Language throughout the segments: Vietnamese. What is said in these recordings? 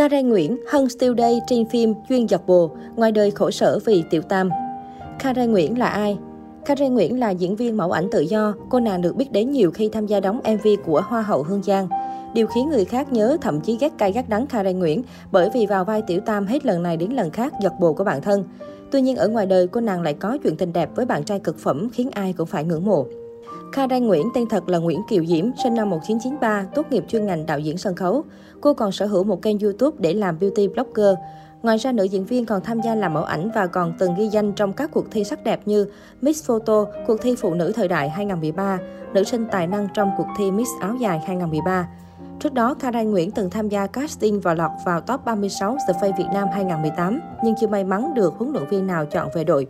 Karen Nguyễn, Hân Still Day trên phim Duyên dọc bồ, ngoài đời khổ sở vì tiểu tam. Karen Nguyễn là ai? Karen Nguyễn là diễn viên mẫu ảnh tự do. Cô nàng được biết đến nhiều khi tham gia đóng MV của Hoa hậu Hương Giang. Điều khiến người khác nhớ, thậm chí ghét cay ghét đắng Karen Nguyễn bởi vì vào vai tiểu tam hết lần này đến lần khác giật bồ của bản thân. Tuy nhiên ở ngoài đời cô nàng lại có chuyện tình đẹp với bạn trai cực phẩm khiến ai cũng phải ngưỡng mộ. Kha Đan Nguyễn tên thật là Nguyễn Kiều Diễm, sinh năm 1993, tốt nghiệp chuyên ngành đạo diễn sân khấu. Cô còn sở hữu một kênh YouTube để làm beauty blogger. Ngoài ra, nữ diễn viên còn tham gia làm mẫu ảnh và còn từng ghi danh trong các cuộc thi sắc đẹp như Miss Photo, cuộc thi Phụ nữ thời đại 2013, nữ sinh tài năng trong cuộc thi Miss áo dài 2013. Trước đó, Karen Nguyễn từng tham gia casting và lọt vào top 36 The Face Việt Nam 2018, nhưng chưa may mắn được huấn luyện viên nào chọn về đội.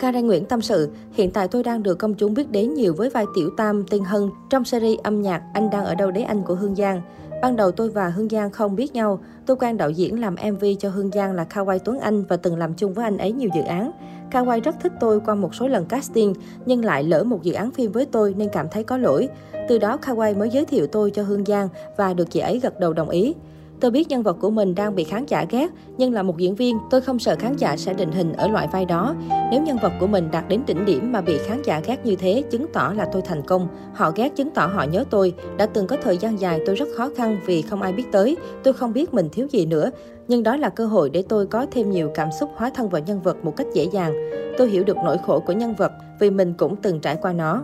Karen Nguyễn tâm sự, hiện tại tôi đang được công chúng biết đến nhiều với vai tiểu tam Tiên Hân trong series âm nhạc Anh đang ở đâu đấy anh của Hương Giang. Ban đầu tôi và Hương Giang không biết nhau. Tôi quen đạo diễn làm MV cho Hương Giang là Kawai Tuấn Anh và từng làm chung với anh ấy nhiều dự án. Kawai rất thích tôi qua một số lần casting, nhưng lại lỡ một dự án phim với tôi nên cảm thấy có lỗi. Từ đó Kawai mới giới thiệu tôi cho Hương Giang và được chị ấy gật đầu đồng ý. Tôi biết nhân vật của mình đang bị khán giả ghét, nhưng là một diễn viên, tôi không sợ khán giả sẽ định hình ở loại vai đó. Nếu nhân vật của mình đạt đến đỉnh điểm mà bị khán giả ghét như thế, chứng tỏ là tôi thành công. Họ ghét chứng tỏ họ nhớ tôi. Đã từng có thời gian dài tôi rất khó khăn vì không ai biết tới. Tôi không biết mình thiếu gì nữa. Nhưng đó là cơ hội để tôi có thêm nhiều cảm xúc hóa thân vào nhân vật một cách dễ dàng. Tôi hiểu được nỗi khổ của nhân vật vì mình cũng từng trải qua nó.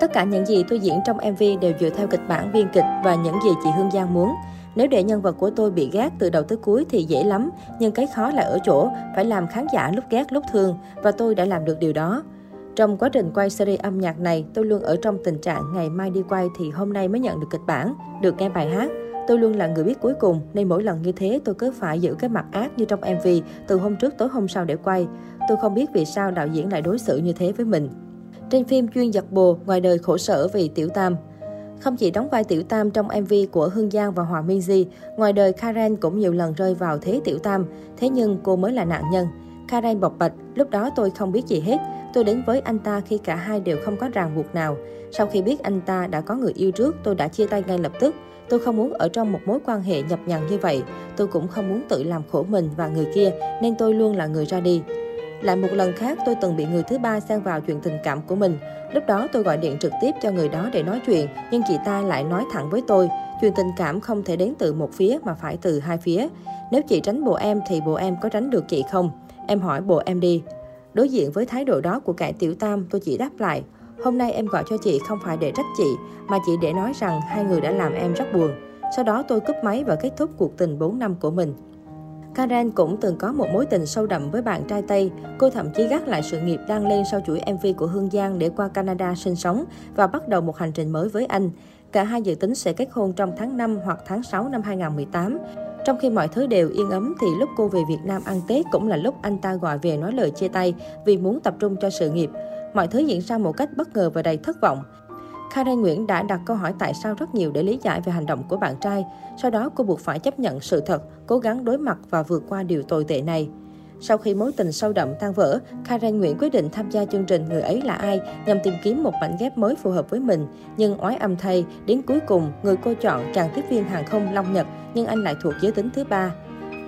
Tất cả những gì tôi diễn trong MV đều dựa theo kịch bản biên kịch và những gì chị Hương Giang muốn. Nếu để nhân vật của tôi bị ghét từ đầu tới cuối thì dễ lắm, nhưng cái khó là ở chỗ phải làm khán giả lúc ghét lúc thương và tôi đã làm được điều đó. Trong quá trình quay series âm nhạc này, tôi luôn ở trong tình trạng ngày mai đi quay thì hôm nay mới nhận được kịch bản, được nghe bài hát. Tôi luôn là người biết cuối cùng, nên mỗi lần như thế tôi cứ phải giữ cái mặt ác như trong MV từ hôm trước tối hôm sau để quay. Tôi không biết vì sao đạo diễn lại đối xử như thế với mình. Trên phim chuyên giật bồ, ngoài đời khổ sở vì tiểu tam, không chỉ đóng vai tiểu tam trong MV của Hương Giang và Hòa Minzy, ngoài đời Karen cũng nhiều lần rơi vào thế tiểu tam, thế nhưng cô mới là nạn nhân. Karen bộc bạch, lúc đó tôi không biết gì hết. Tôi đến với anh ta khi cả hai đều không có ràng buộc nào. Sau khi biết anh ta đã có người yêu trước, tôi đã chia tay ngay lập tức. Tôi không muốn ở trong một mối quan hệ nhập nhằng như vậy. Tôi cũng không muốn tự làm khổ mình và người kia, nên tôi luôn là người ra đi. Lại một lần khác, tôi từng bị người thứ ba xen vào chuyện tình cảm của mình. Lúc đó tôi gọi điện trực tiếp cho người đó để nói chuyện, nhưng chị ta lại nói thẳng với tôi, chuyện tình cảm không thể đến từ một phía mà phải từ hai phía. Nếu chị tránh bộ em thì bộ em có tránh được chị không? Em hỏi bộ em đi. Đối diện với thái độ đó của cải tiểu tam, tôi chỉ đáp lại, hôm nay em gọi cho chị không phải để trách chị, mà chỉ để nói rằng hai người đã làm em rất buồn. Sau đó tôi cúp máy và kết thúc cuộc tình 4 năm của mình. Karen cũng từng có một mối tình sâu đậm với bạn trai Tây. Cô thậm chí gác lại sự nghiệp đang lên sau chuỗi MV của Hương Giang để qua Canada sinh sống và bắt đầu một hành trình mới với anh. Cả hai dự tính sẽ kết hôn trong tháng 5 hoặc tháng 6 năm 2018. Trong khi mọi thứ đều yên ấm thì lúc cô về Việt Nam ăn Tết cũng là lúc anh ta gọi về nói lời chia tay vì muốn tập trung cho sự nghiệp. Mọi thứ diễn ra một cách bất ngờ và đầy thất vọng. Karen Nguyễn đã đặt câu hỏi tại sao rất nhiều để lý giải về hành động của bạn trai. Sau đó cô buộc phải chấp nhận sự thật, cố gắng đối mặt và vượt qua điều tồi tệ này. Sau khi mối tình sâu đậm tan vỡ, Karen Nguyễn quyết định tham gia chương trình Người ấy là ai nhằm tìm kiếm một mảnh ghép mới phù hợp với mình. Nhưng oái âm thay, đến cuối cùng, người cô chọn chàng tiếp viên hàng không Long Nhật, nhưng anh lại thuộc giới tính thứ ba.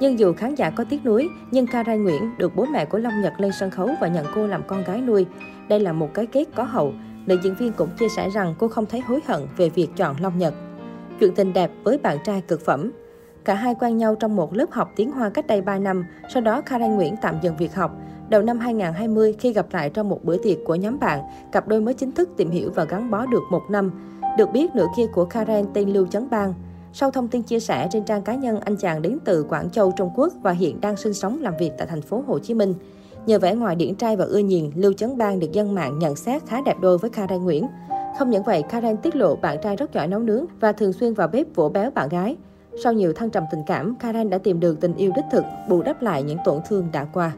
Nhưng dù khán giả có tiếc nuối, nhưng Kara Nguyễn được bố mẹ của Long Nhật lên sân khấu và nhận cô làm con gái nuôi. Đây là một cái kết có hậu, nữ diễn viên cũng chia sẻ rằng cô không thấy hối hận về việc chọn Long Nhật. Chuyện tình đẹp với bạn trai cực phẩm. Cả hai quen nhau trong một lớp học tiếng Hoa cách đây 3 năm, sau đó Karen Nguyễn tạm dừng việc học. Đầu năm 2020, khi gặp lại trong một bữa tiệc của nhóm bạn, cặp đôi mới chính thức tìm hiểu và gắn bó được một năm. Được biết, nửa kia của Karen tên Lưu Chấn Bang. Sau thông tin chia sẻ trên trang cá nhân, anh chàng đến từ Quảng Châu, Trung Quốc và hiện đang sinh sống làm việc tại thành phố Hồ Chí Minh. Nhờ vẻ ngoài điển trai và ưa nhìn, Lưu Chấn Bang được dân mạng nhận xét khá đẹp đôi với Karen Nguyễn. Không những vậy, Karen tiết lộ bạn trai rất giỏi nấu nướng và thường xuyên vào bếp vỗ béo bạn gái. Sau nhiều thăng trầm tình cảm, Karen đã tìm được tình yêu đích thực, bù đắp lại những tổn thương đã qua.